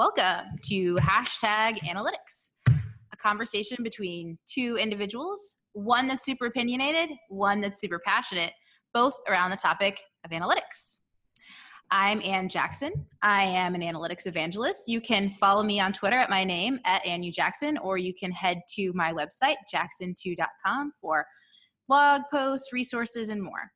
Welcome to hashtag analytics, a conversation between two individuals, one that's super opinionated, one that's super passionate, both around the topic of analytics. I'm Ann Jackson. I am an analytics evangelist. You can follow me on Twitter at my name at Annu Jackson, or you can head to my website, jackson2.com, for blog posts, resources, and more.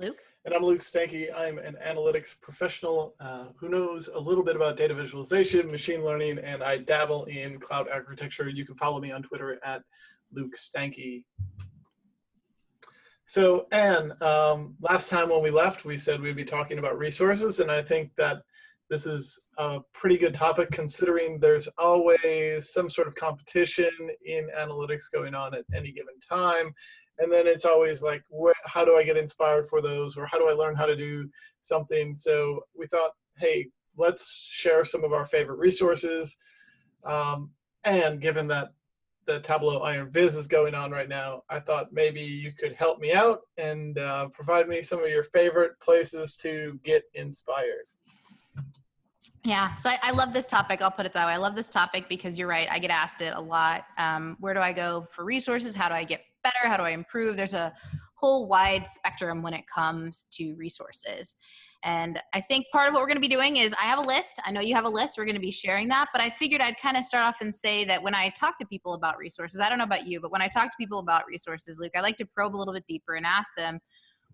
Luke? And I'm Luke Stanke. I'm an analytics professional uh, who knows a little bit about data visualization, machine learning, and I dabble in cloud architecture. You can follow me on Twitter at Luke Stanke. So, Ann, um, last time when we left, we said we'd be talking about resources, and I think that this is a pretty good topic considering there's always some sort of competition in analytics going on at any given time. And then it's always like, how do I get inspired for those, or how do I learn how to do something? So we thought, hey, let's share some of our favorite resources. Um, and given that the Tableau Iron Viz is going on right now, I thought maybe you could help me out and uh, provide me some of your favorite places to get inspired. Yeah, so I, I, love this topic. I'll put it that way. I love this topic because you're right. I get asked it a lot. Um, where do I go for resources? How do I get better? How do I improve? There's a whole wide spectrum when it comes to resources. And I think part of what we're going to be doing is I have a list. I know you have a list. We're going to be sharing that. But I figured I'd kind of start off and say that when I talk to people about resources, I don't know about you, but when I talk to people about resources, Luke, I like to probe a little bit deeper and ask them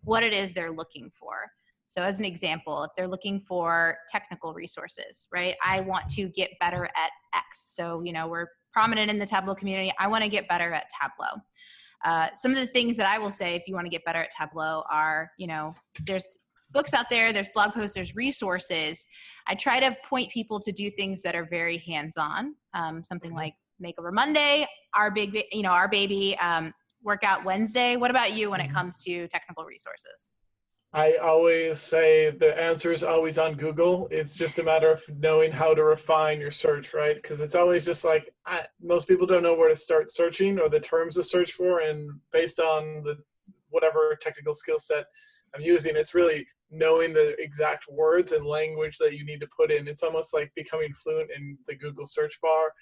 what it is they're looking for. So, as an example, if they're looking for technical resources, right? I want to get better at X. So, you know, we're prominent in the Tableau community. I want to get better at Tableau. Uh, some of the things that I will say if you want to get better at Tableau are, you know, there's books out there, there's blog posts, there's resources. I try to point people to do things that are very hands-on. Um, something mm-hmm. like Makeover Monday, our big, you know, our baby um, Workout Wednesday. What about you when it mm-hmm. comes to technical resources? I always say the answer is always on Google. It's just a matter of knowing how to refine your search, right? Because it's always just like I, most people don't know where to start searching or the terms to search for, and based on the whatever technical skill set I'm using, it's really knowing the exact words and language that you need to put in. It's almost like becoming fluent in the Google search bar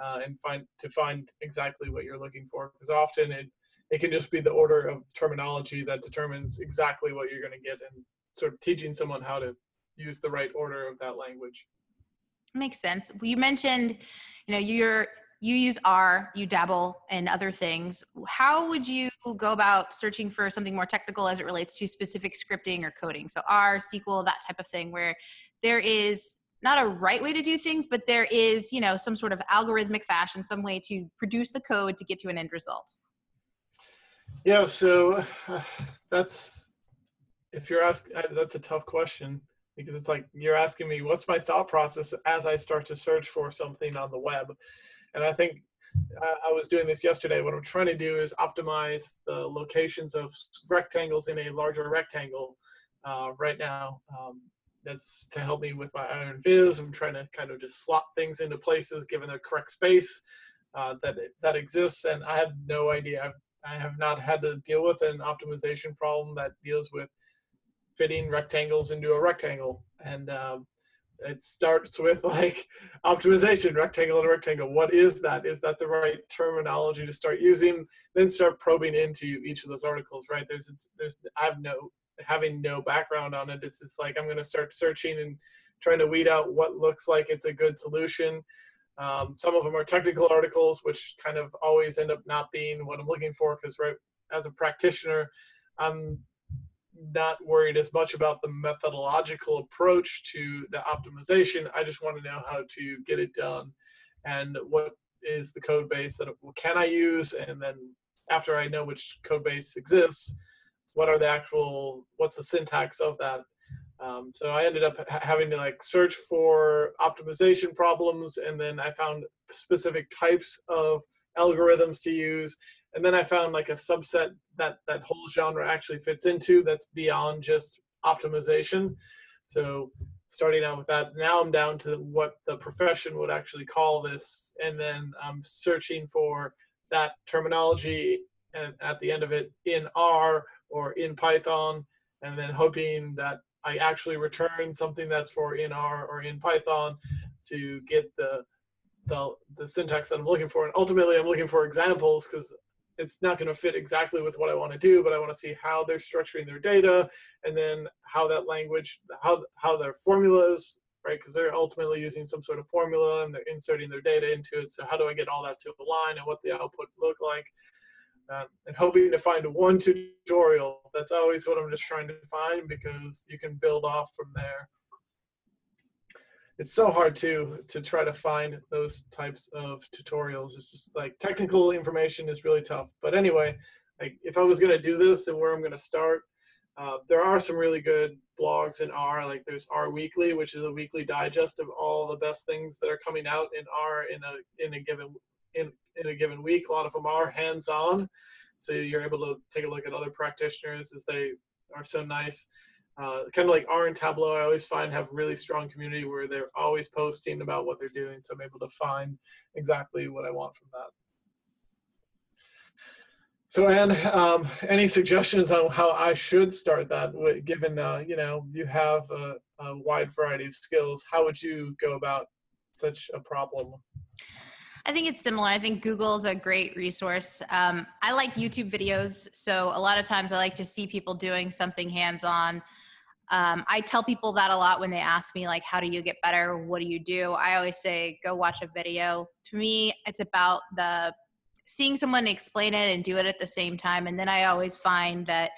uh, and find to find exactly what you're looking for. Because often it it can just be the order of terminology that determines exactly what you're going to get and sort of teaching someone how to use the right order of that language. Makes sense. You mentioned you know you're you use r you dabble in other things. How would you go about searching for something more technical as it relates to specific scripting or coding? So r sql that type of thing where there is not a right way to do things but there is you know some sort of algorithmic fashion some way to produce the code to get to an end result yeah, so uh, that's if you're asking, that's a tough question because it's like you're asking me what's my thought process as I start to search for something on the web, and I think I was doing this yesterday. What I'm trying to do is optimize the locations of rectangles in a larger rectangle uh, right now. Um, that's to help me with my Iron Viz. I'm trying to kind of just slot things into places given the correct space uh, that that exists, and I have no idea. I have not had to deal with an optimization problem that deals with fitting rectangles into a rectangle. And um, it starts with like optimization, rectangle and rectangle. What is that? Is that the right terminology to start using? Then start probing into each of those articles, right? There's, there's, I have no, having no background on it. It's just like, I'm going to start searching and trying to weed out what looks like it's a good solution. Um, some of them are technical articles, which kind of always end up not being what I'm looking for because, right, as a practitioner, I'm not worried as much about the methodological approach to the optimization. I just want to know how to get it done and what is the code base that can I use, and then after I know which code base exists, what are the actual what's the syntax of that um, so I ended up ha- having to like search for optimization problems, and then I found specific types of algorithms to use, and then I found like a subset that that whole genre actually fits into that's beyond just optimization. So starting out with that, now I'm down to what the profession would actually call this, and then I'm searching for that terminology and at the end of it in R or in Python, and then hoping that I actually return something that's for in R or in Python to get the the, the syntax that I'm looking for. And ultimately, I'm looking for examples because it's not going to fit exactly with what I want to do, but I want to see how they're structuring their data and then how that language, how, how their formulas, right? Because they're ultimately using some sort of formula and they're inserting their data into it. So how do I get all that to align and what the output look like? Um, and hoping to find one tutorial. That's always what I'm just trying to find because you can build off from there it's so hard to to try to find those types of tutorials. It's just like technical information is really tough. But anyway, like if I was gonna do this and where I'm gonna start, uh, there are some really good blogs in R. Like there's R Weekly, which is a weekly digest of all the best things that are coming out in R in a in a given in in a given week. A lot of them are hands-on, so you're able to take a look at other practitioners as they are so nice uh, kind of like R and Tableau, I always find have really strong community where they're always posting about what they're doing. So I'm able to find exactly what I want from that. So, Ann, um, any suggestions on how I should start that? Given uh, you know you have a, a wide variety of skills, how would you go about such a problem? I think it's similar. I think Google's a great resource. Um, I like YouTube videos, so a lot of times I like to see people doing something hands-on um, i tell people that a lot when they ask me like how do you get better what do you do i always say go watch a video to me it's about the seeing someone explain it and do it at the same time and then i always find that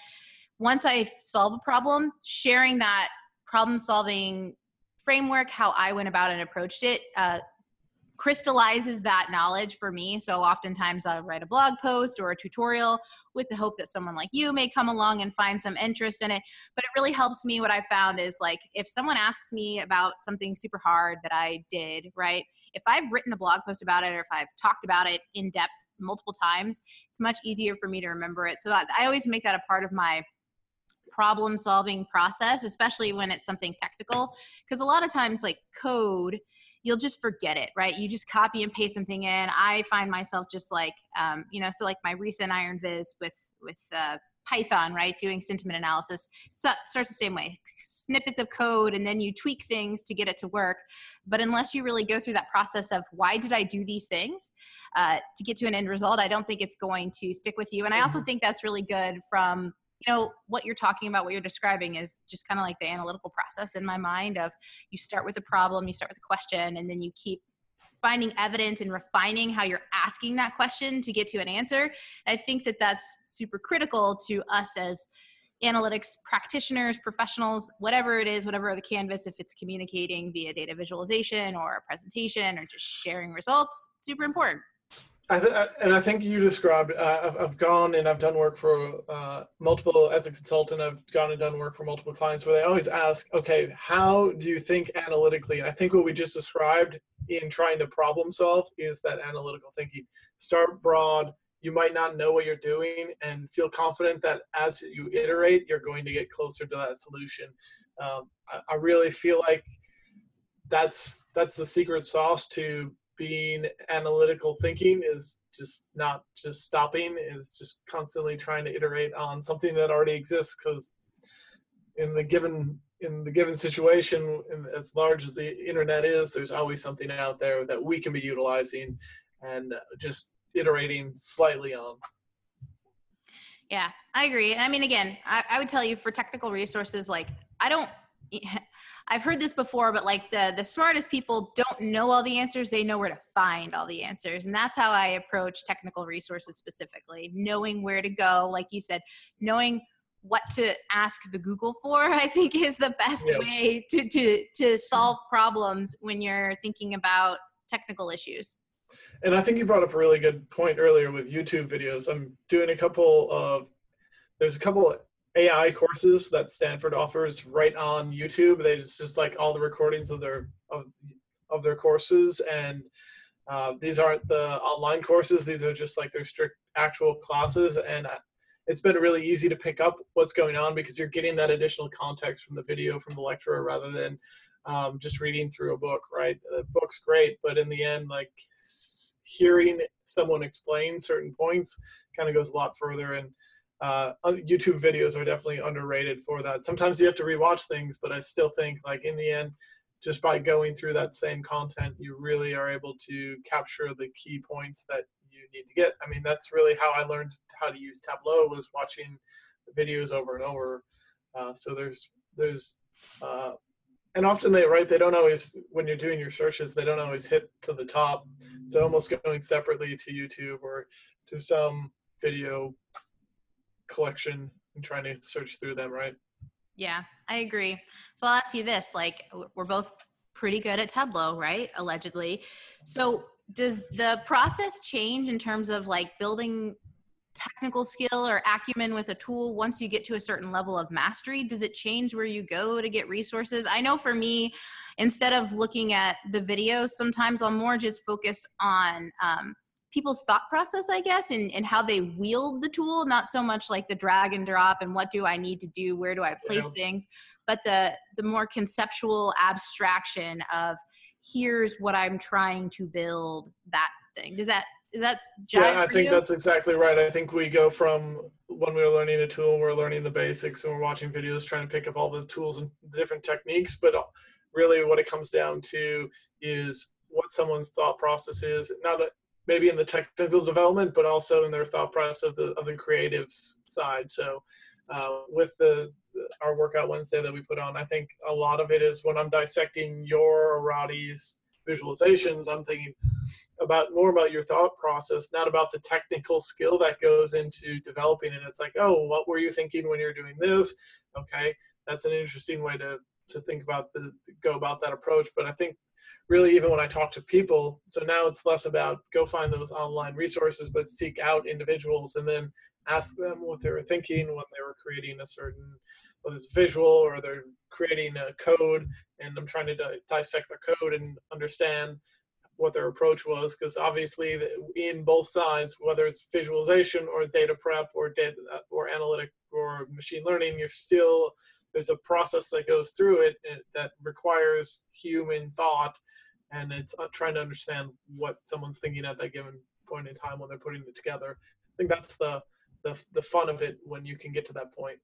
once i solve a problem sharing that problem solving framework how i went about and approached it uh, crystallizes that knowledge for me. So oftentimes I'll write a blog post or a tutorial with the hope that someone like you may come along and find some interest in it. But it really helps me. What I found is like if someone asks me about something super hard that I did, right? If I've written a blog post about it or if I've talked about it in depth multiple times, it's much easier for me to remember it. So I always make that a part of my problem solving process, especially when it's something technical. Because a lot of times, like code, you'll just forget it, right? You just copy and paste something in. I find myself just like, um, you know, so like my recent Iron Viz with with uh, Python, right? Doing sentiment analysis so, starts the same way. Snippets of code, and then you tweak things to get it to work. But unless you really go through that process of why did I do these things uh, to get to an end result, I don't think it's going to stick with you. And I also mm-hmm. think that's really good from you know what you're talking about what you're describing is just kind of like the analytical process in my mind of you start with a problem you start with a question and then you keep finding evidence and refining how you're asking that question to get to an answer. I think that that's super critical to us as analytics practitioners professionals whatever it is whatever the canvas if it's communicating via data visualization or a presentation or just sharing results super important I th- and I think you described. Uh, I've, I've, gone and I've done work for uh, multiple as a consultant. I've gone and done work for multiple clients where they always ask, "Okay, how do you think analytically?" And I think what we just described in trying to problem solve is that analytical thinking. Start broad. You might not know what you're doing, and feel confident that as you iterate, you're going to get closer to that solution. Um, I, I really feel like that's that's the secret sauce to being analytical thinking is just not just stopping is just constantly trying to iterate on something that already exists because in the given in the given situation as large as the internet is there's always something out there that we can be utilizing and uh, just iterating slightly on. Yeah i agree. And i mean again I, I would tell you for technical resources like i don't eh, I've heard this before, but like the the smartest people don't know all the answers; they know where to find all the answers, and that's how I approach technical resources specifically. Knowing where to go, like you said, knowing what to ask the Google for, I think is the best yep. way to to to solve problems when you're thinking about technical issues. And I think you brought up a really good point earlier with YouTube videos. I'm doing a couple of there's a couple AI courses that Stanford offers right on YouTube. They just, like all the recordings of their of, of their courses, and uh, these aren't the online courses. These are just like their strict actual classes, and uh, it's been really easy to pick up what's going on because you're getting that additional context from the video from the lecturer rather than um, just reading through a book. Right, the book's great, but in the end, like hearing someone explain certain points kind of goes a lot further and uh, YouTube videos are definitely underrated for that. Sometimes you have to rewatch things, but I still think like in the end, just by going through that same content, you really are able to capture the key points that you need to get. I mean, that's really how I learned how to use Tableau was watching videos over and over. Uh, so there's there's uh, and often they right they don't always when you're doing your searches they don't always hit to the top. So almost going separately to YouTube or to some video collection and trying to search through them, right? Yeah, I agree. So I'll ask you this: like, we're both pretty good at Tableau, right? Allegedly. So does the process change in terms of like building technical skill or acumen with a tool once you get to a certain level of mastery? Does it change where you go to get resources? I know for me, instead of looking at the videos, sometimes I'll more just focus on um, people's thought process, I guess, and, and how they wield the tool, not so much like the drag and drop and what do I need to do, where do I place yeah. things, but the the more conceptual abstraction of here's what I'm trying to build that thing. Does that is that yeah i think you? that's exactly right i think we go from when we are learning a tool we're learning the basics and we're watching videos trying to pick up all the tools and different techniques but uh, really what it comes down to is what someone's thought process is not a, maybe in the technical development, but also in their thought process of the of the creative side. So uh, with the, our workout Wednesday that we put on, I think a lot of it is when I'm dissecting your Roddy's visualizations, I'm thinking about more about your thought process, not about the technical skill that goes into developing And It's like, oh, what were you thinking when you're doing this? Okay, that's an interesting way to to think about the go about that approach. But I think really even when I talk to people, so now it's less about go find those online resources, but seek out individuals and then ask them what they were thinking when they were creating a certain, whether it's visual or they're creating a code, and I'm trying to di- dissect their code and understand what their approach was, because obviously in both sides, whether it's visualization or data prep or data or analytic or machine learning, you're still there's a process that goes through it that requires human thought and it's uh, trying to understand what someone's thinking at that given point in time when they're putting it together. I think that's the the the fun of it when you can get to that point.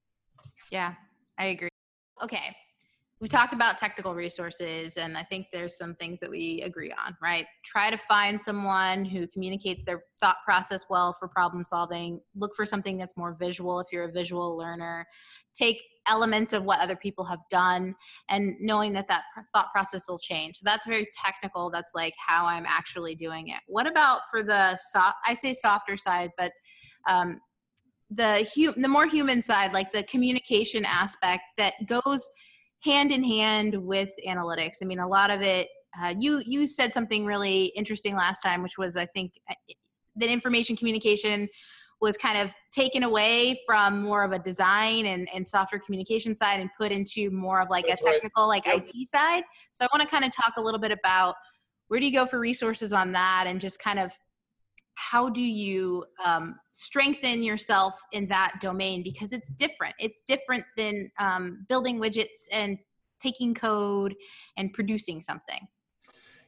Yeah, I agree. Okay. We talked about technical resources, and I think there's some things that we agree on, right? Try to find someone who communicates their thought process well for problem solving. Look for something that's more visual if you're a visual learner. Take elements of what other people have done and knowing that that thought process will change. So that's very technical. That's like how I'm actually doing it. What about for the soft, I say softer side, but um, the hu- the more human side, like the communication aspect that goes hand in hand with analytics. I mean, a lot of it. Uh, you you said something really interesting last time, which was I think uh, that information communication was kind of taken away from more of a design and, and software communication side and put into more of like That's a technical right. like yep. IT side. So I want to kind of talk a little bit about where do you go for resources on that and just kind of how do you um, strengthen yourself in that domain? Because it's different. It's different than um, building widgets and taking code and producing something.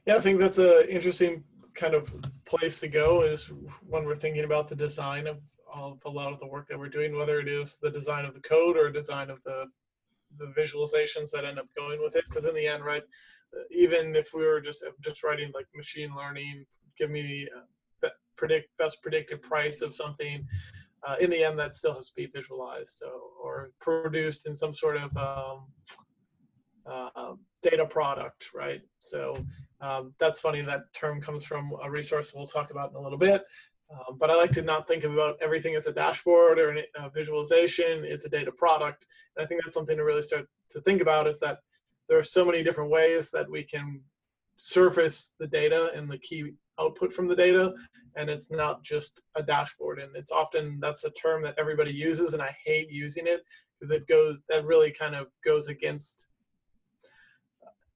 Yeah i think that's an interesting kind of place to go is when we're thinking about the design of, of a lot of the work that we're doing, whether it is the design of the code or design of the the visualizations that end up going with it. Because in the end, right, even if we were just just writing like machine learning, give me the predict best predicted price of something. Uh, in the end, that still has to be visualized or, or produced in some sort of um, uh, data product, right? So um, that's funny. That term comes from a resource we'll talk about in a little bit. Um, but I like to not think about everything as a dashboard or a visualization. It's a data product. And I think that's something to really start to think about is that there are so many different ways that we can surface the data and the key output from the data. And it's not just a dashboard. And it's often, that's a term that everybody uses and I hate using it because it goes, that really kind of goes against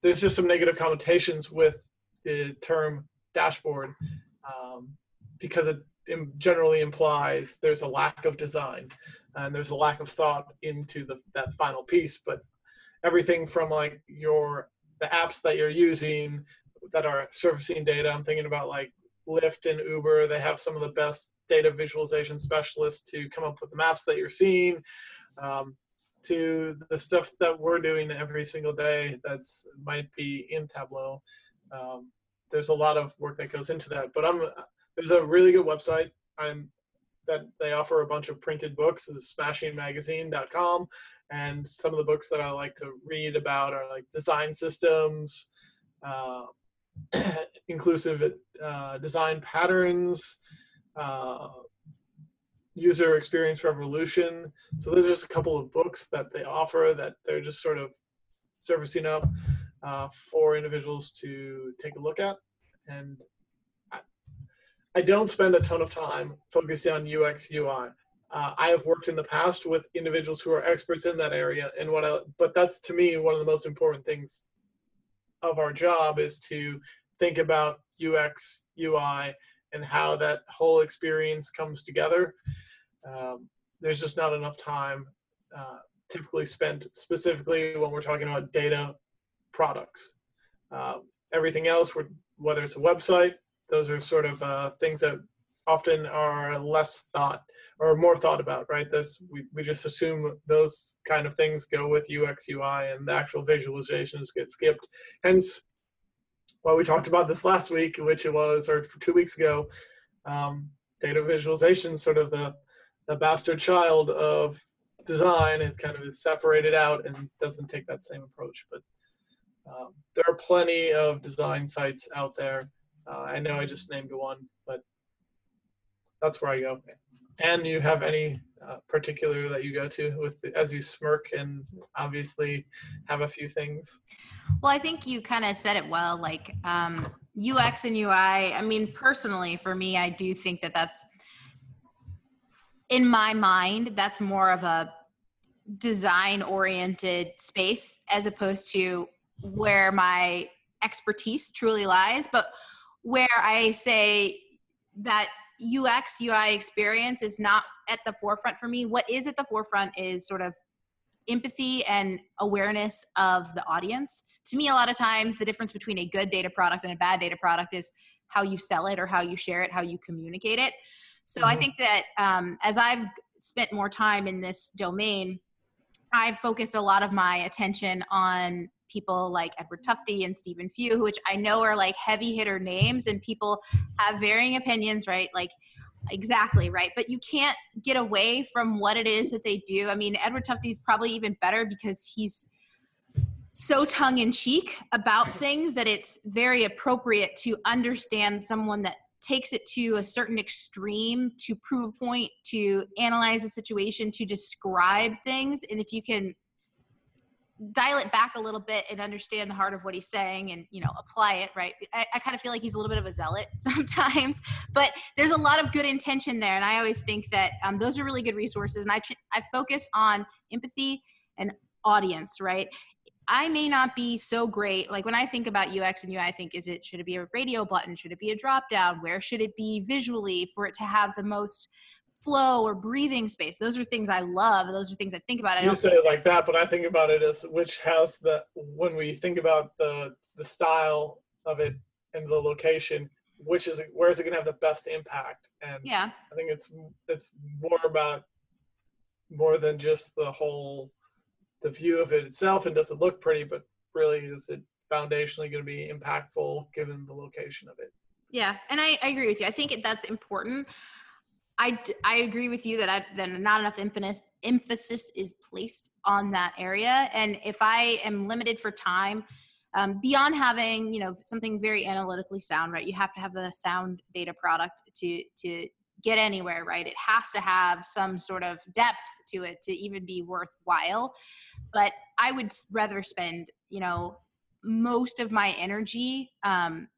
there's just some negative connotations with the term dashboard um, because it generally implies there's a lack of design and there's a lack of thought into the, that final piece but everything from like your the apps that you're using that are surfacing data. I'm thinking about like lyft and uber. They have some of the best data visualization specialists to come up with the maps that you're seeing, um, to the stuff that we're doing every single day that's might be in Tableau. Um, there's a lot of work that goes into that, but I'm there's a really good website. I'm that they offer a bunch of printed books is smashingmagazine.com and some of the books that i like to read about are like design systems uh, inclusive uh, design patterns uh, user experience revolution so there's just a couple of books that they offer that they're just sort of servicing up uh, for individuals to take a look at and I don't spend a ton of time focusing on UX UI. Uh, I have worked in the past with individuals who are experts in that area, and what I, but that's to me one of the most important things of our job is to think about UX UI and how that whole experience comes together. Um, there's just not enough time uh, typically spent specifically when we're talking about data products. Uh, everything else, whether it's a website, those are sort of uh, things that often are less thought or more thought about, right? This we, we just assume those kind of things go with UX UI and the actual visualizations get skipped. Hence, well, we talked about this last week, which it was, or two weeks ago, um, data visualization, sort of the, the bastard child of design. It kind of is separated out and doesn't take that same approach. But um, there are plenty of design sites out there uh, I know I just named one, but that's where I go. And you have any uh, particular that you go to with the, as you smirk and obviously have a few things? Well, I think you kind of said it well. Like um, UX and UI. I mean, personally, for me, I do think that that's in my mind. That's more of a design oriented space as opposed to where my expertise truly lies. But where I say that UX UI experience is not at the forefront for me. What is at the forefront is sort of empathy and awareness of the audience. To me, a lot of times the difference between a good data product and a bad data product is how you sell it or how you share it, how you communicate it. So mm-hmm. I think that um, as I've spent more time in this domain, I've focused a lot of my attention on people like Edward mm-hmm. Tufte and Stephen Few, which I know are like heavy hitter names and people have varying opinions, right? Like, exactly, right? But you can't get away from what it is that they do. I mean, Edward Tufte is probably even better because he's so tongue in cheek about things that it's very appropriate to understand someone that takes it to a certain extreme to prove a point, to analyze a situation, to describe things. And if you can dial it back a little bit and understand the heart of what he's saying and you know apply it right i, I kind of feel like he's a little bit of a zealot sometimes but there's a lot of good intention there and i always think that um, those are really good resources and i i focus on empathy and audience right I may not be so great. Like when I think about UX and UI, I think is it should it be a radio button? Should it be a drop down? Where should it be visually for it to have the most flow or breathing space. Those are things I love. Those are things I think about. I you say it like that, but I think about it as which has the when we think about the the style of it and the location, which is where is it going to have the best impact? And yeah, I think it's it's more about more than just the whole the view of it itself and does it look pretty, but really is it foundationally going to be impactful given the location of it? Yeah, and I, I agree with you. I think that's important. I, I agree with you that I, that not enough emphasis emphasis is placed on that area. And if I am limited for time, um, beyond having you know something very analytically sound, right? You have to have the sound data product to to get anywhere, right? It has to have some sort of depth to it to even be worthwhile. But I would rather spend you know most of my energy um,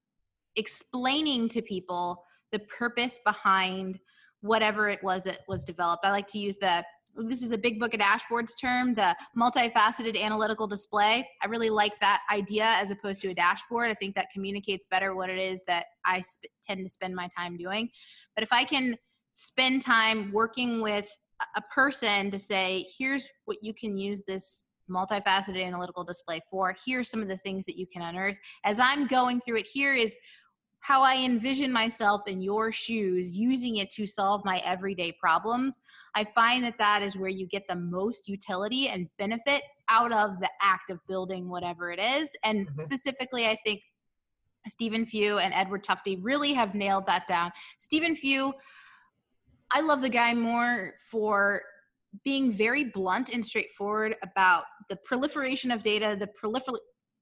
explaining to people the purpose behind whatever it was that was developed. I like to use the this is the big book of dashboards term, the multifaceted analytical display. I really like that idea as opposed to a dashboard. I think that communicates better what it is that I sp- tend to spend my time doing. But if I can spend time working with a person to say, here's what you can use this multifaceted analytical display for, here's some of the things that you can unearth. As I'm going through it, here is how I envision myself in your shoes, using it to solve my everyday problems, I find that that is where you get the most utility and benefit out of the act of building whatever it is. And mm-hmm. specifically, I think Stephen Few and Edward Tufte really have nailed that down. Stephen Few, I love the guy more for being very blunt and straightforward about the proliferation of data, the prolifer-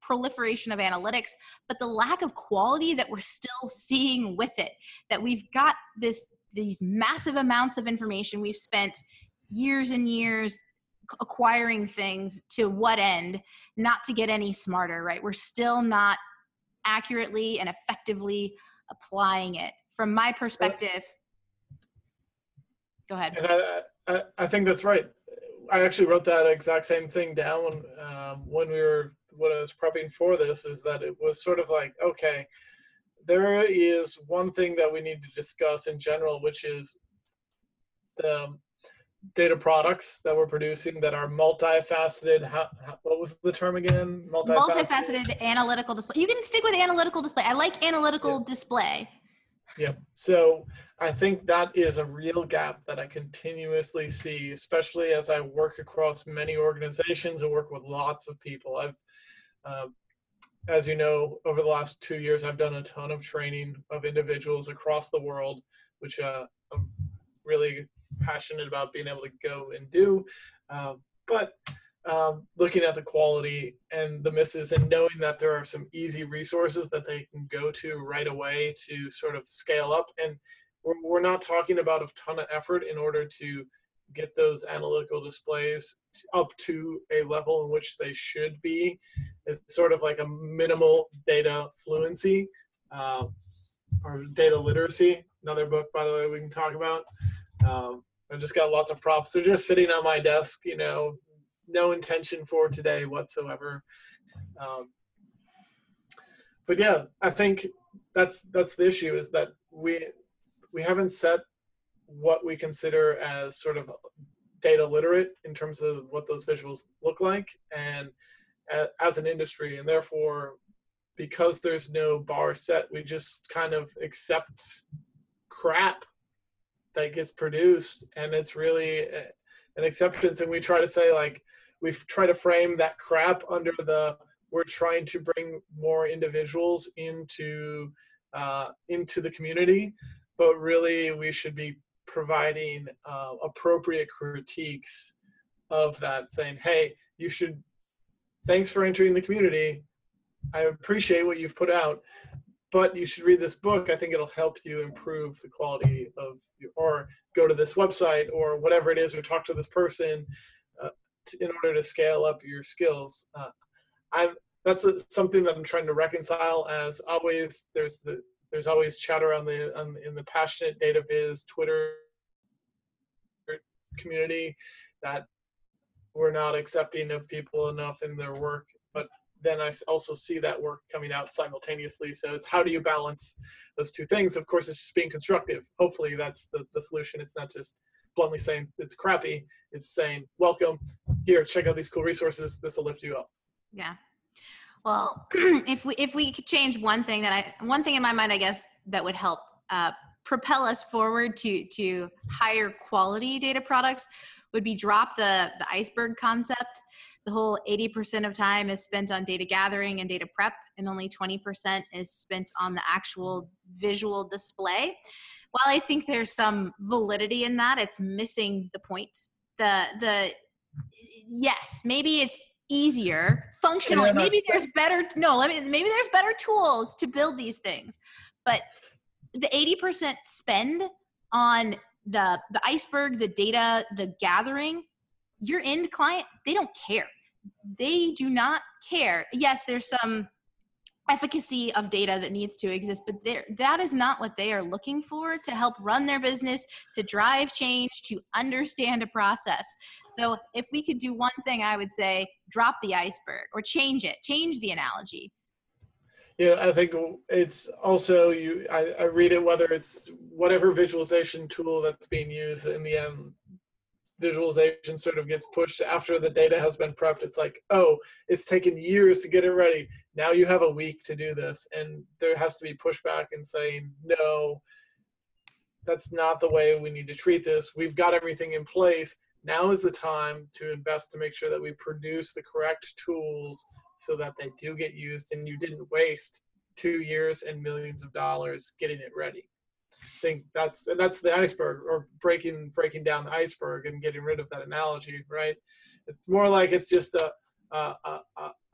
proliferation of analytics, but the lack of quality that we're still seeing with it. That we've got this these massive amounts of information. We've spent years and years acquiring things to what end? Not to get any smarter, right? We're still not accurately and effectively applying it. From my perspective, go ahead. I, I, I think that's right. I actually wrote that exact same thing down um, when we were when I was prepping for this. Is that it was sort of like okay, there is one thing that we need to discuss in general, which is the data products that we're producing that are multifaceted. How, how, what was the term again? Multifaceted. multifaceted analytical display. You can stick with analytical display. I like analytical yes. display. Yeah. So I think that is a real gap that I continuously see, especially as I work across many organizations and work with lots of people. I've, uh, as you know, over the last two years, I've done a ton of training of individuals across the world, which uh, I'm really passionate about being able to go and do. Uh, but um, looking at the quality and the misses and knowing that there are some easy resources that they can go to right away to sort of scale up. And we're, we're not talking about a ton of effort in order to get those analytical displays up to a level in which they should be. It's sort of like a minimal data fluency uh, or data literacy. Another book, by the way, we can talk about. Um, I've just got lots of props. They're just sitting on my desk, you know, no intention for today whatsoever. Um, but yeah, I think that's that's the issue is that we we haven't set what we consider as sort of data literate in terms of what those visuals look like and as an industry. And therefore because there's no bar set we just kind of accept crap that gets produced. And it's really an acceptance. And we try to say like we try to frame that crap under the we're trying to bring more individuals into uh, into the community. But really we should be providing uh, appropriate critiques of that saying hey you should thanks for entering the community i appreciate what you've put out but you should read this book. I think it'll help you improve the quality of your, or go to this website or whatever it is, or talk to this person uh, to, in order to scale up your skills. Uh, i that's something that I'm trying to reconcile. As always, there's the there's always chatter on the on, in the passionate data viz Twitter community that we're not accepting of people enough in their work, but then I also see that work coming out simultaneously. So it's how do you balance those two things? Of course, it's just being constructive. Hopefully, that's the, the solution. It's not just bluntly saying it's crappy. It's saying, welcome, here, check out these cool resources. This will lift you up. Yeah. Well, if we if we could change one thing that I one thing in my mind, I guess that would help uh, propel us forward to to higher quality data products would be drop the the iceberg concept. The whole 80% of time is spent on data gathering and data prep and only 20% is spent on the actual visual display. While i think there's some validity in that it's missing the point. The the yes maybe it's easier functional maybe there's better no let me maybe there's better tools to build these things but the 80% spend on the the iceberg the data the gathering your end client they don't care. They do not care. Yes there's some efficacy of data that needs to exist but there that is not what they are looking for to help run their business to drive change to understand a process so if we could do one thing i would say drop the iceberg or change it change the analogy yeah i think it's also you I, I read it whether it's whatever visualization tool that's being used in the end visualization sort of gets pushed after the data has been prepped. It's like, oh, it's taken years to get it ready. Now you have a week to do this and there has to be pushback and saying no that's not the way we need to treat this. We've got everything in place. Now is the time to invest to make sure that we produce the correct tools so that they do get used and you didn't waste two years and millions of dollars getting it ready. I think that's and that's the iceberg or breaking breaking down the iceberg and getting rid of that analogy right? It's more like it's just a a, a,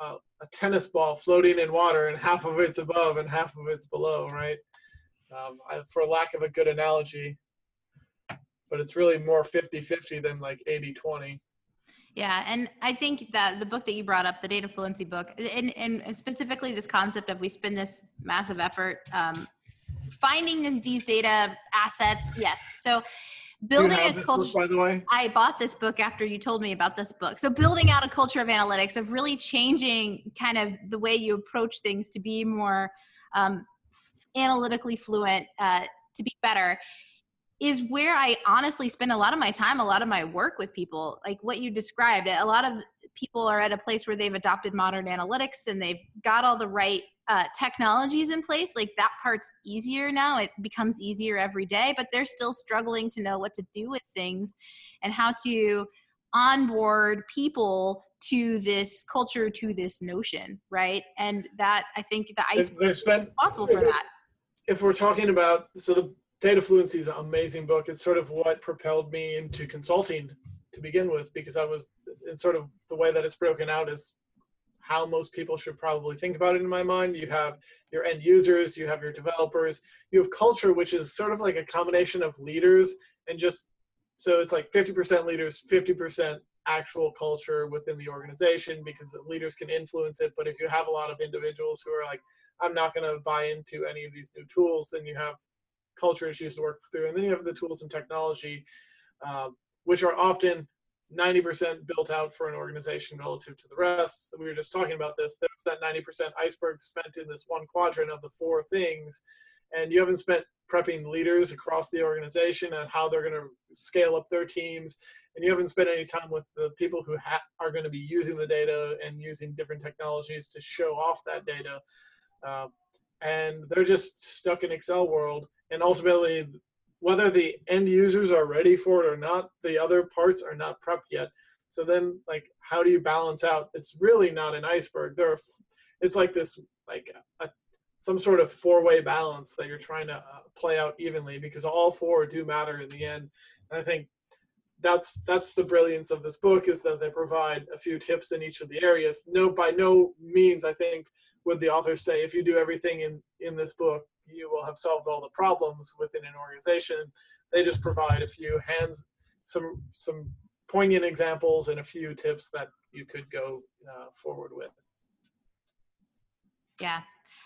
a, tennis ball floating in water and half of it's above and half of it's below right um, I, for lack of a good analogy but it's really more 50-50 than like 80-20 yeah, and I think that the book that you brought up, the data fluency book, and, and specifically this concept of we spend this massive effort um, finding this, these data assets. Yes, so building a culture. Book, by the way, I bought this book after you told me about this book. So building out a culture of analytics, of really changing kind of the way you approach things to be more um, analytically fluent, uh, to be better is where I honestly spend a lot of my time, a lot of my work with people. Like what you described, a lot of people are at a place where they've adopted modern analytics and they've got all the right uh, technologies in place. Like that part's easier now. It becomes easier every day, but they're still struggling to know what to do with things and how to onboard people to this culture, to this notion, right? And that I think the ice is responsible for that. If we're talking about so the Data Fluency is an amazing book. It's sort of what propelled me into consulting to begin with, because I was, in sort of the way that it's broken out is how most people should probably think about it in my mind. You have your end users, you have your developers, you have culture, which is sort of like a combination of leaders and just, so it's like 50% leaders, 50% actual culture within the organization because leaders can influence it. But if you have a lot of individuals who are like, I'm not going to buy into any of these new tools, then you have culture issues to work through. And then you have the tools and technology, uh, which are often 90% built out for an organization relative to the rest. So we were just talking about this. There's that 90% iceberg spent in this one quadrant of the four things. And you haven't spent prepping leaders across the organization and how they're going to scale up their teams. And you haven't spent any time with the people who ha- are going to be using the data and using different technologies to show off that data. Uh, and they're just stuck in Excel world and ultimately whether the end users are ready for it or not the other parts are not prepped yet. So then like how do you balance out? It's really not an iceberg. There are it's like this like a, some sort of four way balance that you're trying to uh, play out evenly because all four do matter in the end. And i think that's that's the brilliance of this book is that they provide a few tips in each of the areas. No by no means i think would the author say if you do everything in in this book you will have solved all the problems within an organization. They just provide a few hands, some some poignant examples and a few tips that you could go uh, forward with. Yeah.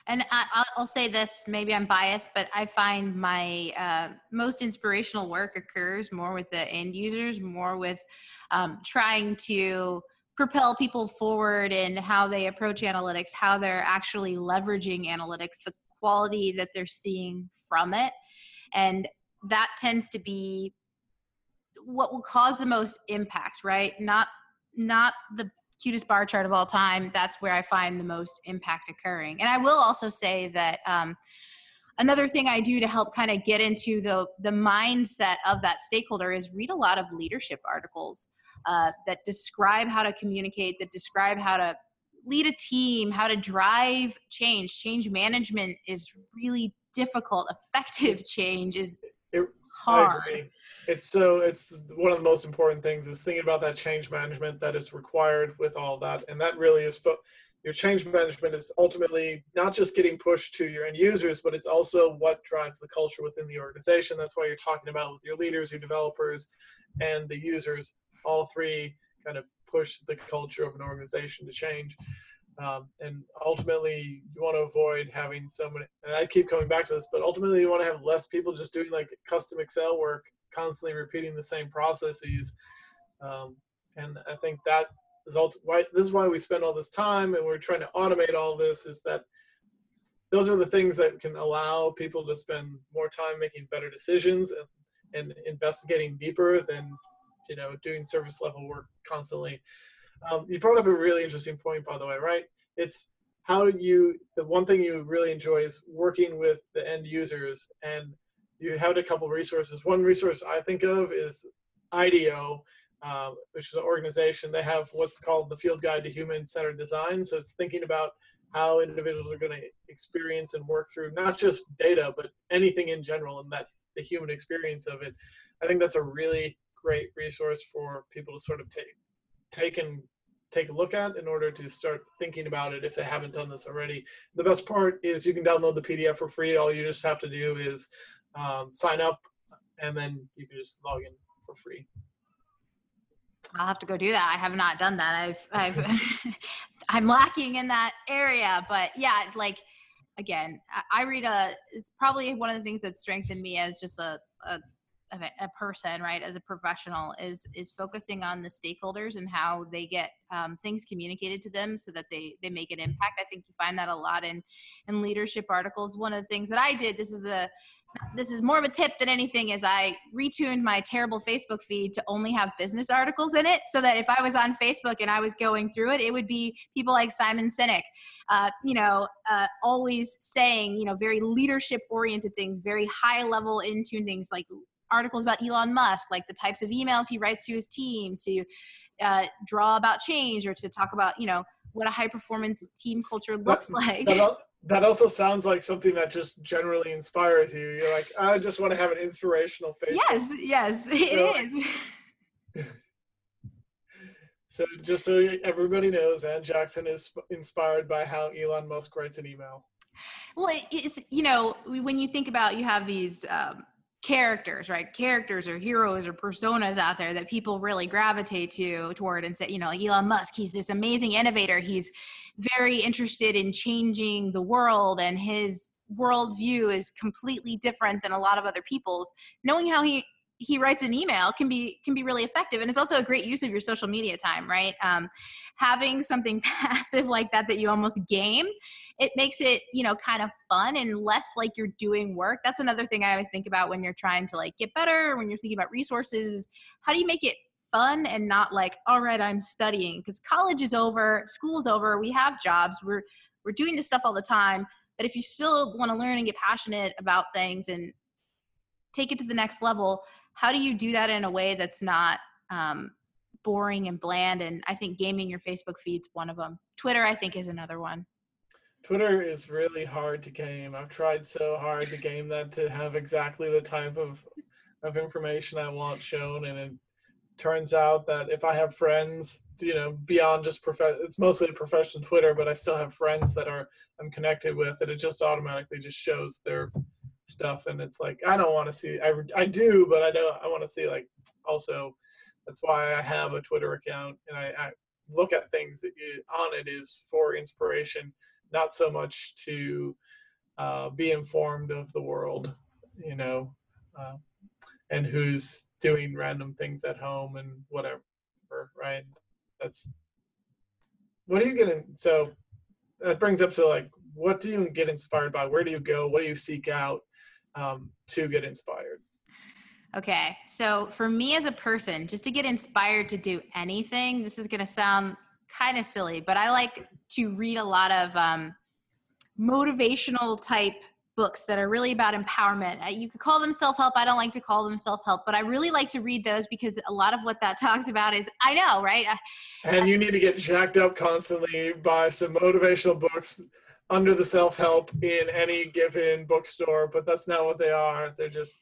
And I, will say this, maybe I'm biased, but I find my uh, most inspirational work occurs more with the end users, more with um, trying to propel people forward in how they approach analytics, how they're actually leveraging analytics, the quality that they're seeing from it. And that tends to be what will cause the most impact, right? Not not the cutest bar chart of all time. That's where I find the most impact occurring. And I will also say that um, another thing I do to help kind of get into the the mindset of that stakeholder is read a lot of leadership articles uh, that describe how to communicate, that describe how to lead a team, how to drive change. Change management is really difficult. Effective change is it, hard. It's so it's one of the most important things is thinking about that change management that is required with all that, and that really is fo- your change management is ultimately not just getting pushed to your end users, but it's also what drives the culture within the organization. That's why you're talking about with your leaders, your developers, and the users. All three kind of push the culture of an organization to change. Um, and ultimately, you want to avoid having someone. And I keep coming back to this, but ultimately, you want to have less people just doing like custom Excel work, constantly repeating the same processes. Um, and I think that is ulti- why this is why we spend all this time and we're trying to automate all this. Is that those are the things that can allow people to spend more time making better decisions and, and investigating deeper than you know doing service level work constantly. Um, you brought up a really interesting point by the way right? It's how you the one thing you really enjoy is working with the end users and you had a couple resources. One resource i think of is IDEO uh, which is an organization. They have what's called the field guide to human centered design. So it's thinking about how individuals are going to experience and work through not just data but anything in general and that the human experience of it. I think that's a really great resource for people to sort of take take and take a look at in order to start thinking about it if they haven't done this already. The best part is you can download the PDF for free. All you just have to do is um, sign up and then you can just log in for free. I'll have to go do that. I have not done that. I've, I've, I'm lacking in that area, but yeah, like, again, I read a, it's probably one of the things that strengthened me as just a, a a, person right as a professional is is focusing on the stakeholders and how they get um, things communicated to them so that they they make an impact. I think you find that a lot in in leadership articles. One of the things that i did this is a this is more of a tip than anything is i retuned my terrible facebook feed to only have business articles in it so that if i was on facebook and i was going through it it would be people like simon sinek uh, you know uh, always saying you know very leadership oriented things very high level into things like articles about Elon Musk, like the types of emails he writes to his team to uh, draw about change or to talk about, you know, what a high performance team culture looks that, like. That, that, also sounds like something that just generally inspires you. You're like, I just want to have an inspirational face. Yes, yes, it so, is. so just so everybody knows, Ann Jackson is inspired by how Elon Musk writes an email. Well, it's you know when you think about you have these um, characters, right? Characters or heroes or personas out there that people really gravitate to toward and say, you know, like Elon Musk, he's this amazing innovator. He's very interested in changing the world and his worldview is completely different than a lot of other people's. Knowing how he he writes an email can be can be really effective and it's also a great use of your social media time right? Um, having something passive like that that you almost game it makes it you know kind of fun and less like you're doing work. That's another thing i always think about when you're trying to like get better when you're thinking about resources how do you make it fun and not like all right i'm studying because college is over school's over we have jobs we're we're doing this stuff all the time but if you still want to learn and get passionate about things and take it to the next level how do you do that in a way that's not um, boring and bland? And i think gaming your facebook feed's one of them twitter i think is another one. Twitter is really hard to game. I've tried so hard to game that to have exactly the type of of information i want shown and it turns out that if i have friends you know beyond just prof it's mostly professional twitter but i still have friends that are i'm connected with and it just automatically just shows their stuff and it's like i don't want to see i, I do but i don't i want to see like also that's why i have a twitter account and i, I look at things on it is for inspiration not so much to uh, be informed of the world you know uh, and who's doing random things at home and whatever right? That's what are you getting so that brings up to like what do you get inspired by? Where do you go? What do you seek out um, to get inspired? Okay, so for me as a person, just to get inspired to do anything, this is going to sound kind of silly, but I like to read a lot of um, motivational type books that are really about empowerment. You could call them self help. I don't like to call them self help, but I really like to read those because a lot of what that talks about is I know, right? And you need to get jacked up constantly by some motivational books under the self help in any given bookstore, but that's not what they are. They're just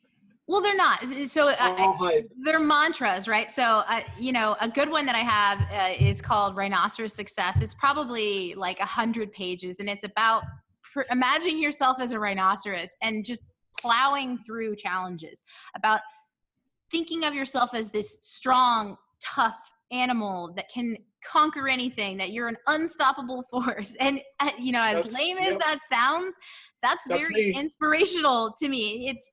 well, they're not. So I, they're mantras, right? So, uh, you know, a good one that I have uh, is called Rhinoceros Success. It's probably like a hundred pages, and it's about pr- imagining yourself as a rhinoceros and just plowing through challenges. About thinking of yourself as this strong, tough animal that can conquer anything that you're an unstoppable force and uh, you know as that's, lame as yep. that sounds that's, that's very me. inspirational to me it's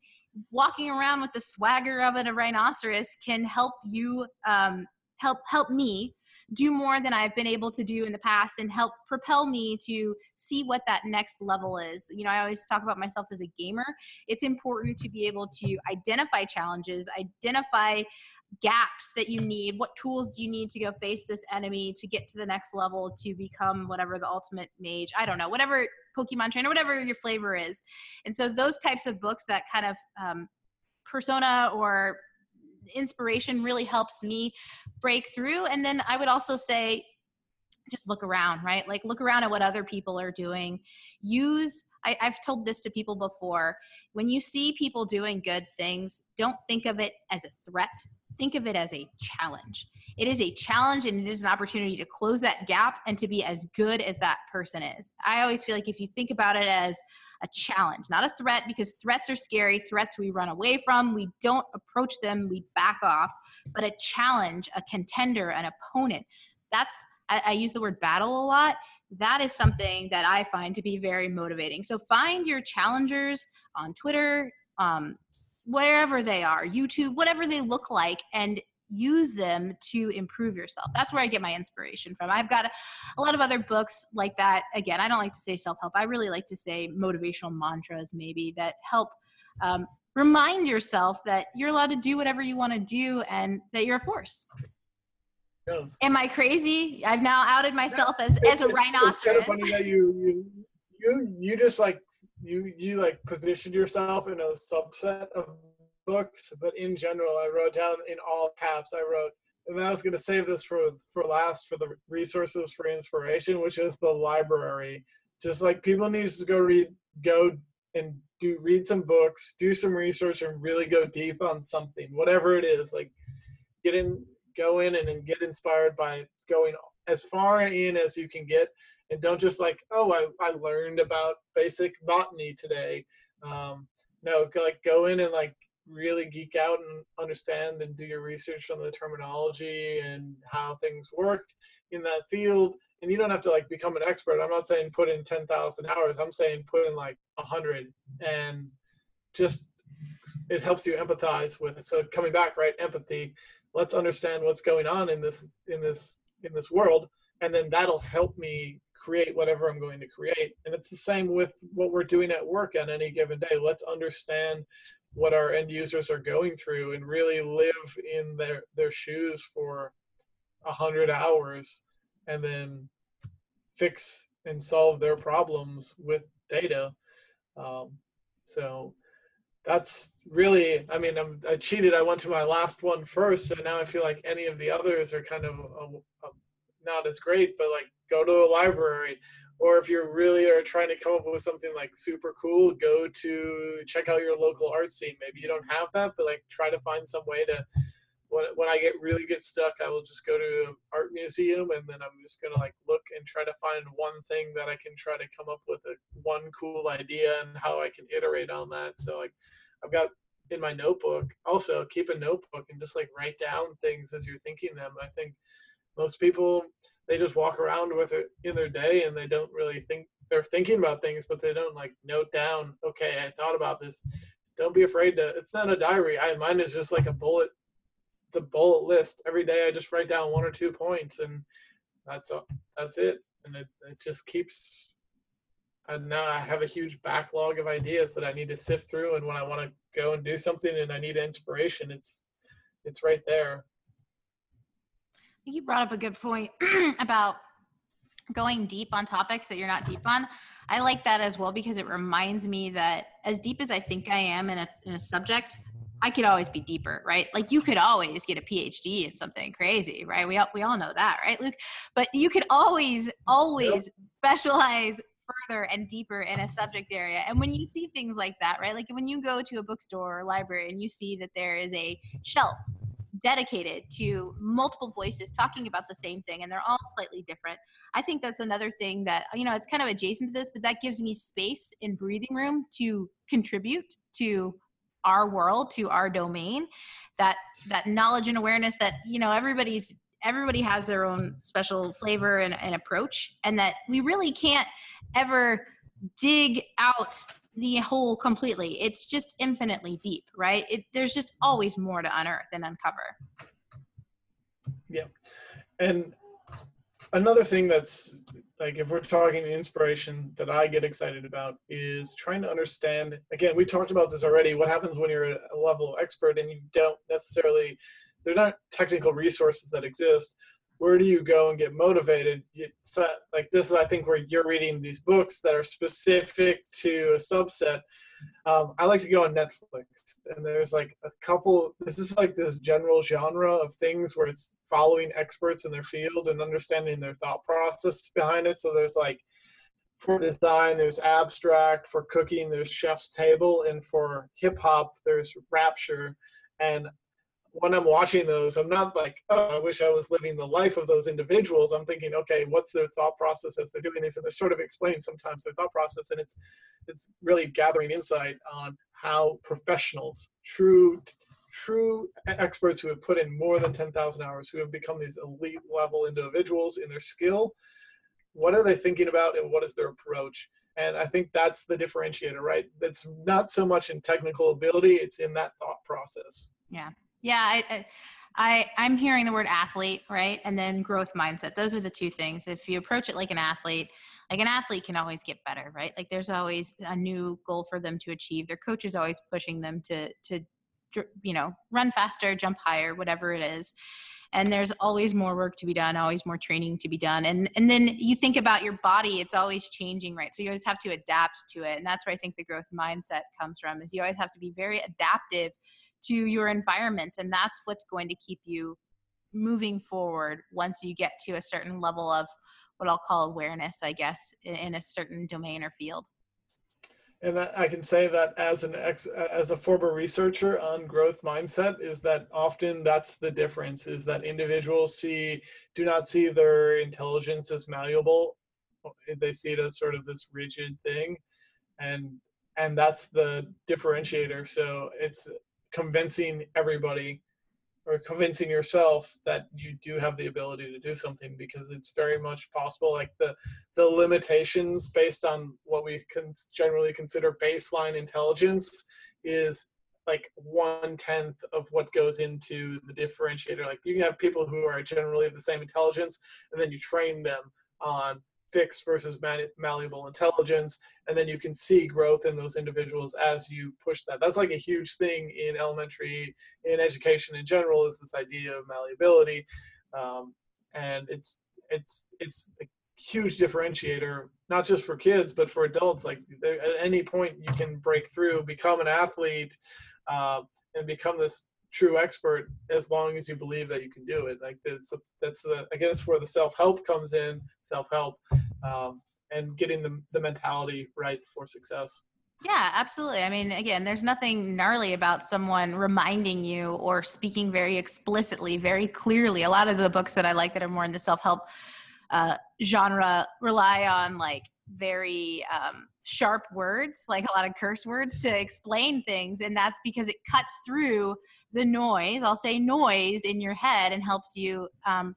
walking around with the swagger of a rhinoceros can help you um, help help me do more than I've been able to do in the past and help propel me to see what that next level is. You know, I always talk about myself as a gamer. It's important to be able to identify challenges, identify gaps that you need what tools do you need to go face this enemy to get to the next level to become whatever the ultimate mage i don't know whatever pokemon trainer whatever your flavor is. And so those types of books that kind of um, persona or inspiration really helps me break through. And then i would also say just look around right? Like look around at what other people are doing. Use I, have told this to people before when you see people doing good things don't think of it as a threat think of it as a challenge. It is a challenge and it is an opportunity to close that gap and to be as good as that person is. I always feel like if you think about it as a challenge, not a threat, because threats are scary. Threats we run away from, we don't approach them, we back off. But a challenge, a contender, an opponent, that's, I, I use the word battle a lot that is something that I find to be very motivating. So find your challengers on Twitter, um, wherever they are, YouTube, whatever they look like, and use them to improve yourself. That's where I get my inspiration from. I've got a, lot of other books like that. Again, I don't like to say self help, I really like to say motivational mantras, maybe that help. Um, remind yourself that you're allowed to do whatever you want to do and that you're a force. Yes. Am I crazy? I've now outed myself as, as a it's, rhinoceros. It's kind of funny that you, you you you just like you you like positioned yourself in a subset of books, but in general, I wrote down in all caps. I wrote, and I was going to save this for for last for the resources for inspiration, which is the library. Just like people need to go read, go and do read some books, do some research, and really go deep on something, whatever it is. Like get in, go in, and, and get inspired by going as far in as you can get. And don't just like oh i, I learned about basic botany today. Um, no like go in and like really geek out and understand and do your research on the terminology and how things work in that field. And you don't have to like become an expert. I'm not saying put in 10,000 hours. I'm saying put in like 100 and just it helps you empathize with it. So coming back right empathy let's understand what's going on in this in this in this world and then that'll help me create whatever I'm going to create. And it's the same with what we're doing at work on any given day. Let's understand what our end users are going through and really live in their, their shoes for a hundred hours and then fix and solve their problems with data. Um, so that's really, I mean, I'm, I cheated. I went to my last one first. So now I feel like any of the others are kind of a, a, not as great, but like go to a library or if you really are trying to come up with something like super cool go to check out your local art scene maybe you don't have that but like try to find some way to when, when i get really get stuck i will just go to an art museum and then i'm just to like look and try to find one thing that i can try to come up with a one cool idea and how i can iterate on that. So like i've got in my notebook also keep a notebook and just like write down things as you're thinking them. I think most people they just walk around with it in their day and they don't really think they're thinking about things but they don't like note down okay i thought about this. Don't be afraid to it's not a diary. I mine is just like a bullet it's a bullet list. Every day i just write down one or two points and that's all that's it. And it, it just keeps and now i have a huge backlog of ideas that i need to sift through and when i want to go and do something and i need inspiration it's it's right there. I think you brought up a good point about going deep on topics that you're not deep on. I like that as well because it reminds me that as deep as I think I am in a, in a subject, I could always be deeper, right? Like you could always get a PhD in something crazy, right? We all, we all know that, right, Luke? But you could always, always specialize further and deeper in a subject area. And when you see things like that, right? Like when you go to a bookstore or library and you see that there is a shelf dedicated to multiple voices talking about the same thing and they're all slightly different i think that's another thing that you know it's kind of adjacent to this but that gives me space and breathing room to contribute to our world to our domain that that knowledge and awareness that you know everybody's everybody has their own special flavor and, and approach and that we really can't ever dig out the whole completely. It's just infinitely deep, right? It, there's just always more to unearth and uncover. Yeah. And another thing that's like if we're talking inspiration that I get excited about is trying to understand again, we talked about this already, what happens when you're a level expert and you don't necessarily there's not technical resources that exist where do you go and get motivated? So, like this is i think where you're reading these books that are specific to a subset. Um, i like to go on netflix and there's like a couple this is like this general genre of things where it's following experts in their field and understanding their thought process behind it. So there's like for design there's abstract for cooking there's chef's table and for hip hop there's rapture. And when I'm watching those, I'm not like, oh, I wish I was living the life of those individuals. I'm thinking, okay, what's their thought process as they're doing this? And they're sort of explaining sometimes their thought process, and it's it's really gathering insight on how professionals, true true experts who have put in more than 10,000 hours, who have become these elite level individuals in their skill, what are they thinking about, and what is their approach? And I think that's the differentiator, right? It's not so much in technical ability; it's in that thought process. Yeah, yeah, I, I I'm hearing the word athlete, right? And then growth mindset. Those are the two things. If you approach it like an athlete, like an athlete can always get better, right? Like there's always a new goal for them to achieve. Their coach is always pushing them to to you know, run faster, jump higher, whatever it is. And there's always more work to be done, always more training to be done. And and then you think about your body, it's always changing, right? So you always have to adapt to it. And that's where I think the growth mindset comes from is you always have to be very adaptive to your environment and that's what's going to keep you moving forward once you get to a certain level of what I'll call awareness, I guess, in, a certain domain or field. And I can say that as an ex, as a former researcher on growth mindset, is that often that's the difference: is that individuals see do not see their intelligence as malleable; they see it as sort of this rigid thing, and and that's the differentiator. So it's convincing everybody or convincing yourself that you do have the ability to do something because it's very much possible. Like the the limitations based on what we can generally consider baseline intelligence is like one tenth of what goes into the differentiator. Like you can have people who are generally the same intelligence and then you train them on fixed versus malleable intelligence and then you can see growth in those individuals as you push that. That's like a huge thing in elementary in education in general is this idea of malleability. Um, and it's it's it's a huge differentiator not just for kids but for adults. Like at any point you can break through become an athlete uh, and become this true expert as long as you believe that you can do it. Like that's the, that's the I guess where the self help comes in, self help, um, and getting the the mentality right for success. Yeah, absolutely. I mean, again, there's nothing gnarly about someone reminding you or speaking very explicitly, very clearly. A lot of the books that I like that are more in the self help uh, genre rely on like very um, sharp words, like a lot of curse words to explain things. And that's because it cuts through the noise, I'll say noise in your head and helps you um,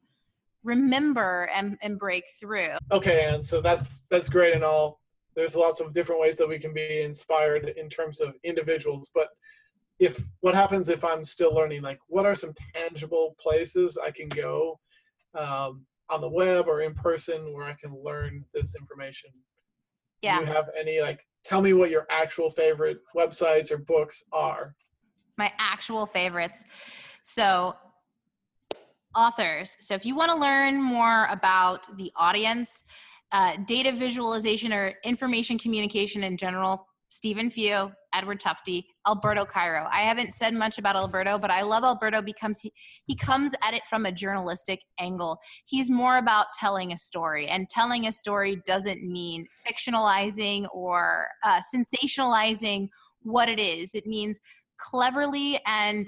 remember and, and break through. Okay, and so that's that's great and all. There's lots of different ways that we can be inspired in terms of individuals, but if what happens if I'm still learning, like what are some tangible places I can go um, on the web or in person where I can learn this information yeah. Do you have any like tell me what your actual favorite websites or books are? My actual favorites. So authors. So if you want to learn more about the audience, uh, data visualization or information communication in general, Stephen Few, Edward Tufte, Alberto Cairo. I haven't said much about Alberto, but I love Alberto because he, he comes at it from a journalistic angle. He's more about telling a story, and telling a story doesn't mean fictionalizing or uh, sensationalizing what it is. It means cleverly and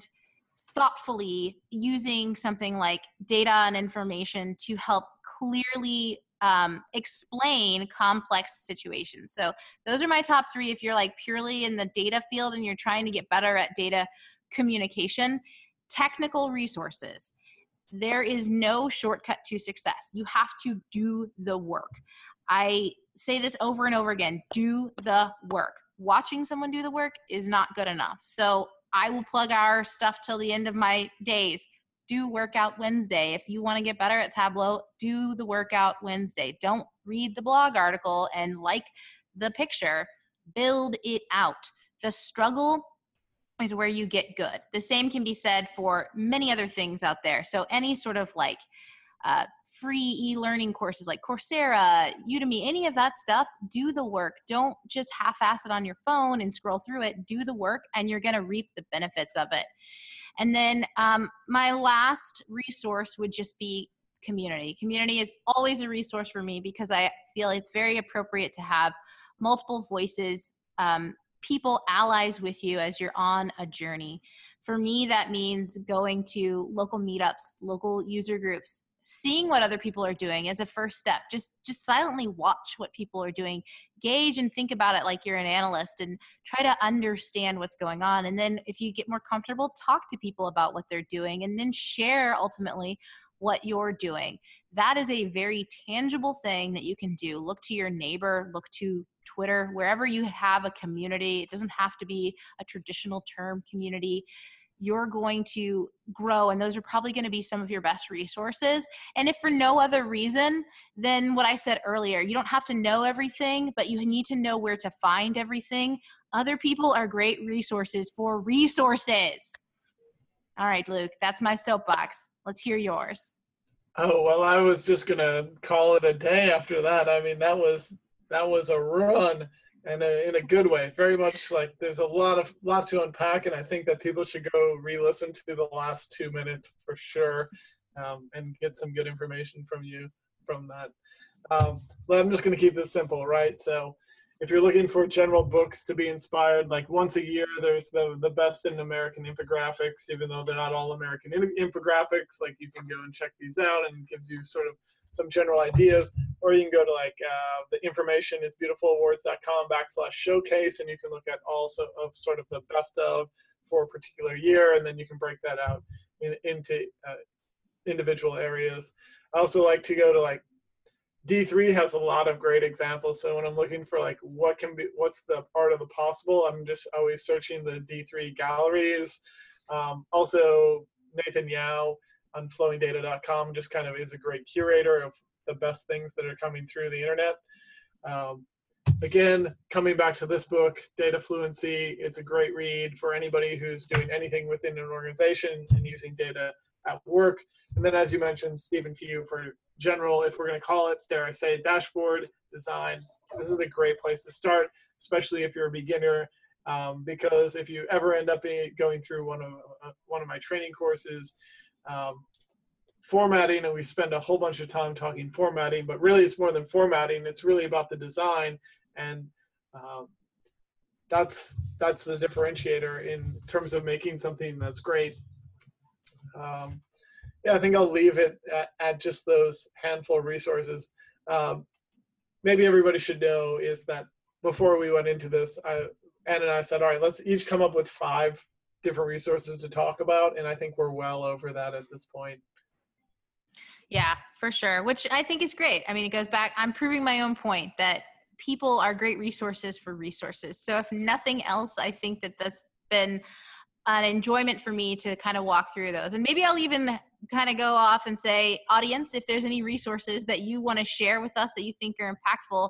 thoughtfully using something like data and information to help clearly um, explain complex situations. So those are my top three. If you're like purely in the data field and you're trying to get better at data communication, technical resources. There is no shortcut to success. You have to do the work. I say this over and over again do the work. Watching someone do the work is not good enough. So I will plug our stuff till the end of my days do workout Wednesday. If you want to get better at Tableau, do the workout Wednesday. Don't read the blog article and like the picture, build it out. The struggle is where you get good. The same can be said for many other things out there. So, any sort of like uh, free e learning courses like Coursera, Udemy, any of that stuff, do the work. Don't just half ass it on your phone and scroll through it. Do the work, and you're going to reap the benefits of it. And then um, my last resource would just be community. Community is always a resource for me because I feel it's very appropriate to have multiple voices, um, people, allies with you as you're on a journey. For me, that means going to local meetups, local user groups, seeing what other people are doing is a first step. Just just silently watch what people are doing. Gauge and think about it like you're an analyst and try to understand what's going on. And then if you get more comfortable talk to people about what they're doing and then share ultimately what you're doing. That is a very tangible thing that you can do. Look to your neighbor look to twitter wherever you have a community. It doesn't have to be a traditional term community you're going to grow and those are probably going to be some of your best resources. And if for no other reason than what i said earlier you don't have to know everything but you need to know where to find everything other people are great resources for resources. All right luke that's my soapbox. Let's hear yours. Oh well i was just gonna call it a day after that. I mean that was that was a run and in a good way. Very much like there's a lot of lot to unpack, and I think that people should go re-listen to the last two minutes for sure, um, and get some good information from you from that. Um, but I'm just going to keep this simple, right? So, if you're looking for general books to be inspired, like once a year, there's the the best in American infographics, even though they're not all American infographics. Like you can go and check these out, and gives you sort of some general ideas, or you can go to like uh, the information is beautifulawards.com backslash showcase, and you can look at also of sort of the best of for a particular year, and then you can break that out in, into uh, individual areas. I also like to go to like D3 has a lot of great examples. So when I'm looking for like what can be, what's the art of the possible, I'm just always searching the D3 galleries. Um, also, Nathan Yau on flowingdata.com just kind of is a great curator of the best things that are coming through the internet. Um, again, coming back to this book, Data Fluency, it's a great read for anybody who's doing anything within an organization and using data at work. And then, as you mentioned, Stephen Few for general, if we're going to call it, dare I say, dashboard design, this is a great place to start, especially if you're a beginner. Um, because if you ever end up going through one of uh, one of my training courses, um, formatting and we spend a whole bunch of time talking formatting but really it's more than formatting it's really about the design and um, that's that's the differentiator in terms of making something that's great. Um, yeah i think i'll leave it at, at just those handful of resources. Um, maybe everybody should know is that before we went into this I, Ann and i said all right let's each come up with five different resources to talk about and i think we're well over that at this point. Yeah for sure which i think is great. I mean it goes back i'm proving my own point that people are great resources for resources. So if nothing else i think that that's been an enjoyment for me to kind of walk through those. And maybe i'll even kind of go off and say audience if there's any resources that you want to share with us that you think are impactful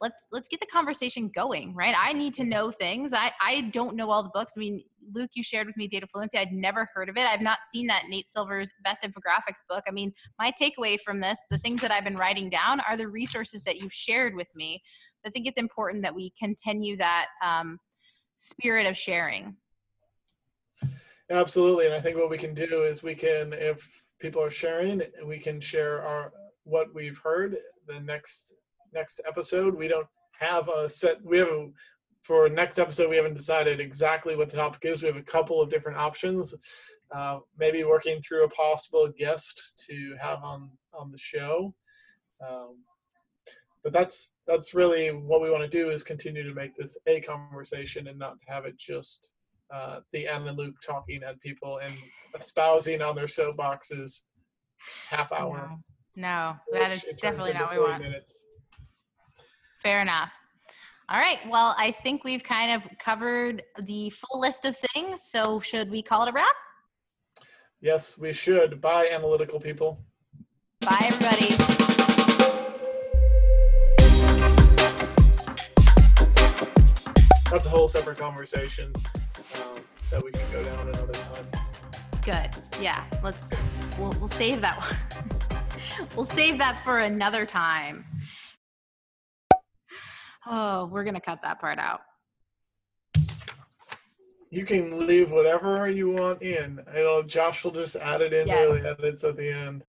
let's let's get the conversation going right? I need to know things. I i don't know all the books. I mean luke you shared with me data fluency. I'd never heard of it. I've not seen that nate silver's best infographics book. I mean my takeaway from this the things that i've been writing down are the resources that you've shared with me. I think it's important that we continue that um, spirit of sharing. Absolutely and i think what we can do is we can if people are sharing we can share our what we've heard the next next episode. We don't have a set. We have a, for next episode. We haven't decided exactly what the topic is. We have a couple of different options. Uh, maybe working through a possible guest to have on on the show. Um, but that's that's really what we want to do is continue to make this a conversation and not have it just uh, the Ann and Luke talking at people and espousing on their soapboxes half hour. No, no that is definitely not what we want. Minutes. Fair enough. All right. Well, I think we've kind of covered the full list of things. So, should we call it a wrap? Yes, we should. Bye, analytical people. Bye, everybody. That's a whole separate conversation um, that we can go down another time. good. Yeah, let's we'll we'll save that one. we'll save that for another time. Oh, we're gonna cut that part out. You can leave whatever you want in. Know, Josh will just add it in Yes. the edits at the end.